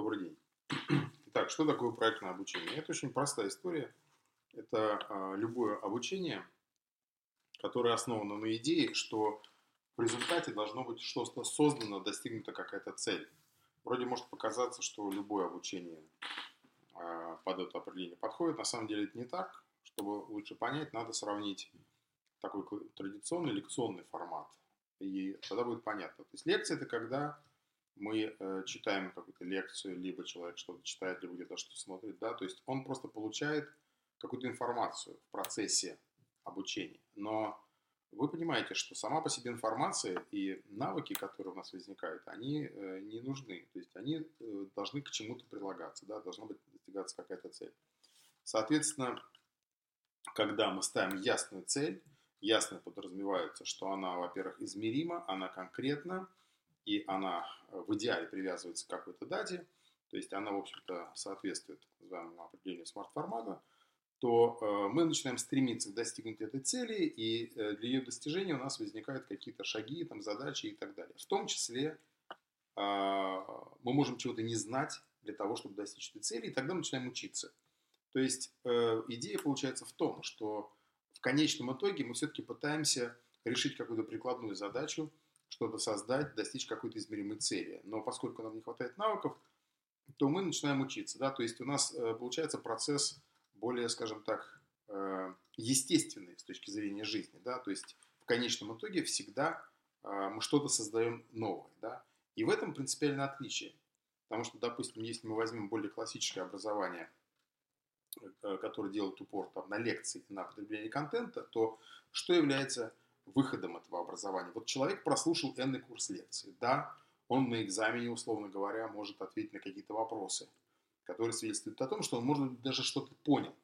Добрый день. Итак, что такое проектное обучение? Это очень простая история. Это а, любое обучение, которое основано на идее, что в результате должно быть что-то создано, достигнута какая-то цель. Вроде может показаться, что любое обучение а, под это определение подходит. На самом деле это не так. Чтобы лучше понять, надо сравнить такой традиционный лекционный формат. И тогда будет понятно. То есть лекция – это когда мы э, читаем какую-то лекцию, либо человек что-то читает, либо где-то что-то смотрит, да, то есть он просто получает какую-то информацию в процессе обучения. Но вы понимаете, что сама по себе информация и навыки, которые у нас возникают, они э, не нужны. То есть они э, должны к чему-то прилагаться, да, должна быть достигаться какая-то цель. Соответственно, когда мы ставим ясную цель, ясно подразумевается, что она, во-первых, измерима, она конкретна, и она в идеале привязывается к какой-то дате, то есть она, в общем-то, соответствует так называемому определению смарт-формата, то э, мы начинаем стремиться достигнуть этой цели, и э, для ее достижения у нас возникают какие-то шаги, там, задачи и так далее. В том числе э, мы можем чего-то не знать для того, чтобы достичь этой цели, и тогда мы начинаем учиться. То есть э, идея получается в том, что в конечном итоге мы все-таки пытаемся решить какую-то прикладную задачу, что-то создать, достичь какой-то измеримой цели. Но поскольку нам не хватает навыков, то мы начинаем учиться. Да? То есть у нас э, получается процесс более, скажем так, э, естественный с точки зрения жизни. Да? То есть в конечном итоге всегда э, мы что-то создаем новое. Да? И в этом принципиальное отличие. Потому что, допустим, если мы возьмем более классическое образование, которое делает упор там, на лекции на потребление контента, то что является выходом этого образования? Вот человек прослушал энный курс лекций. Да, он на экзамене, условно говоря, может ответить на какие-то вопросы – которые свидетельствуют о том, что он, может быть, даже что-то понял.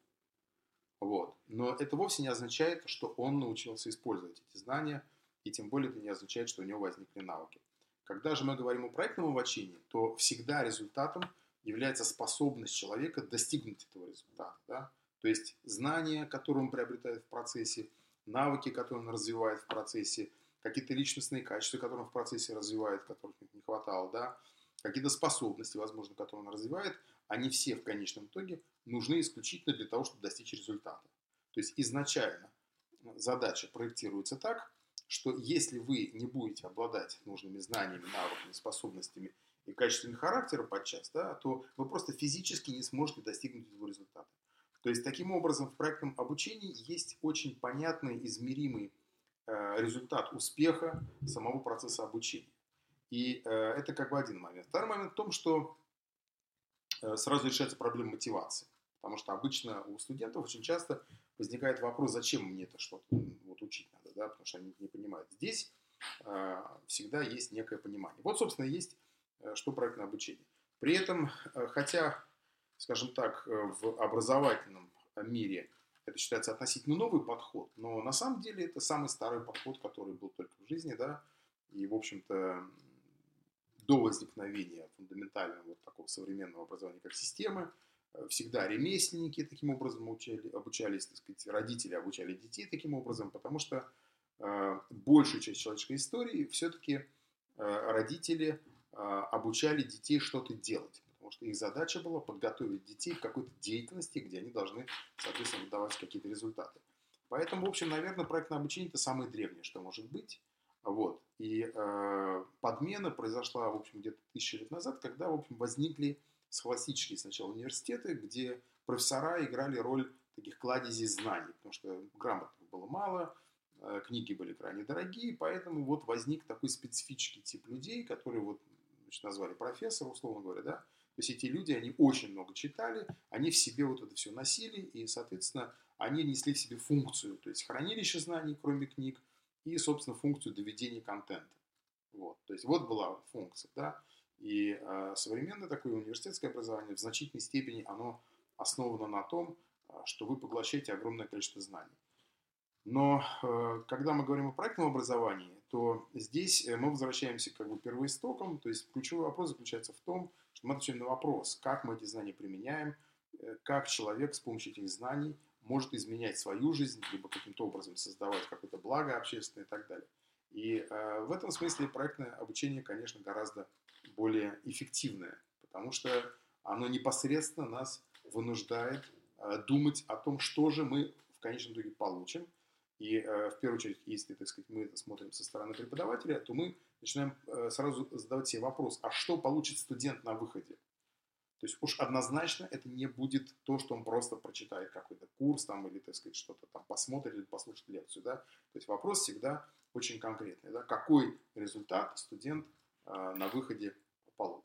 Вот. Но это вовсе не означает, что он научился использовать эти знания, и тем более это не означает, что у него возникли навыки. Когда же мы говорим о проектном обучении, то всегда результатом является способность человека достигнуть этого результата. Да? То есть знания, которые он приобретает в процессе, навыки, которые он развивает в процессе, какие-то личностные качества, которые он в процессе развивает, которых не хватало, да? какие-то способности, возможно, которые он развивает, они все в конечном итоге нужны исключительно для того, чтобы достичь результата. То есть изначально задача проектируется так, что если вы не будете обладать нужными знаниями, навыками, способностями и качествами характера подчас, да, то вы просто физически не сможете достигнуть этого результата. То есть таким образом в проектном обучении есть очень понятный, измеримый э, результат успеха самого процесса обучения. И э, это как бы один момент. Второй момент в том, что Э, сразу решается проблема мотивации. Потому что обычно у студентов очень часто возникает вопрос, зачем мне это что-то вот, учить надо, да, потому что они не понимают. Здесь э, всегда есть некое понимание. Вот, собственно, есть э, что проектное обучение. При этом, э, хотя, скажем так, э, в образовательном мире это считается относительно новый подход, но на самом деле это самый старый подход, который был только в жизни, да, и, в общем-то, до возникновения фундаментального вот такого современного образования как системы, э, всегда ремесленники таким образом учали, обучались, так сказать, родители обучали детей таким образом, потому что э, большую часть человеческой истории все-таки э, родители э, обучали детей что-то делать, потому что их задача была подготовить детей к какой-то деятельности, где они должны, соответственно, давать какие-то результаты. Поэтому, в общем, наверное, проектное обучение – это самое древнее, что может быть. Вот. И э, подмена произошла, в общем, где-то тысячи лет назад, когда, в общем, возникли схоластические сначала университеты, где профессора играли роль таких кладезей знаний, потому что грамотных было мало, э, книги были крайне дорогие, поэтому вот возник такой специфический тип людей, которые вот значит, назвали профессор, условно говоря, да, то есть эти люди, они очень много читали, они в себе вот это все носили, и, соответственно, они несли в себе функцию, то есть хранилище знаний, кроме книг, и, собственно, функцию доведения контента. Вот. То есть вот была функция, да, и э, современное такое университетское образование в значительной степени оно основано на том, а, что вы поглощаете огромное количество знаний. Но э, когда мы говорим о проектном образовании, то здесь э, мы возвращаемся как бы первоистоком, то есть ключевой вопрос заключается в том, что мы отвечаем на вопрос, как мы эти знания применяем, э, как человек с помощью этих знаний может изменять свою жизнь, либо каким-то образом создавать какое-то благо общественное и так далее. И э, в этом смысле проектное обучение, конечно, гораздо более эффективное, потому что оно непосредственно нас вынуждает э, думать о том, что же мы в конечном итоге получим. И э, в первую очередь, если, так сказать, мы это смотрим со стороны преподавателя, то мы начинаем э, сразу задавать себе вопрос, а что получит студент на выходе? То есть уж однозначно это не будет то, что он просто прочитает какой-то курс там или, так сказать, что-то там посмотрит или послушает лекцию, да. То есть вопрос всегда очень конкретный, да, какой результат студент э, на выходе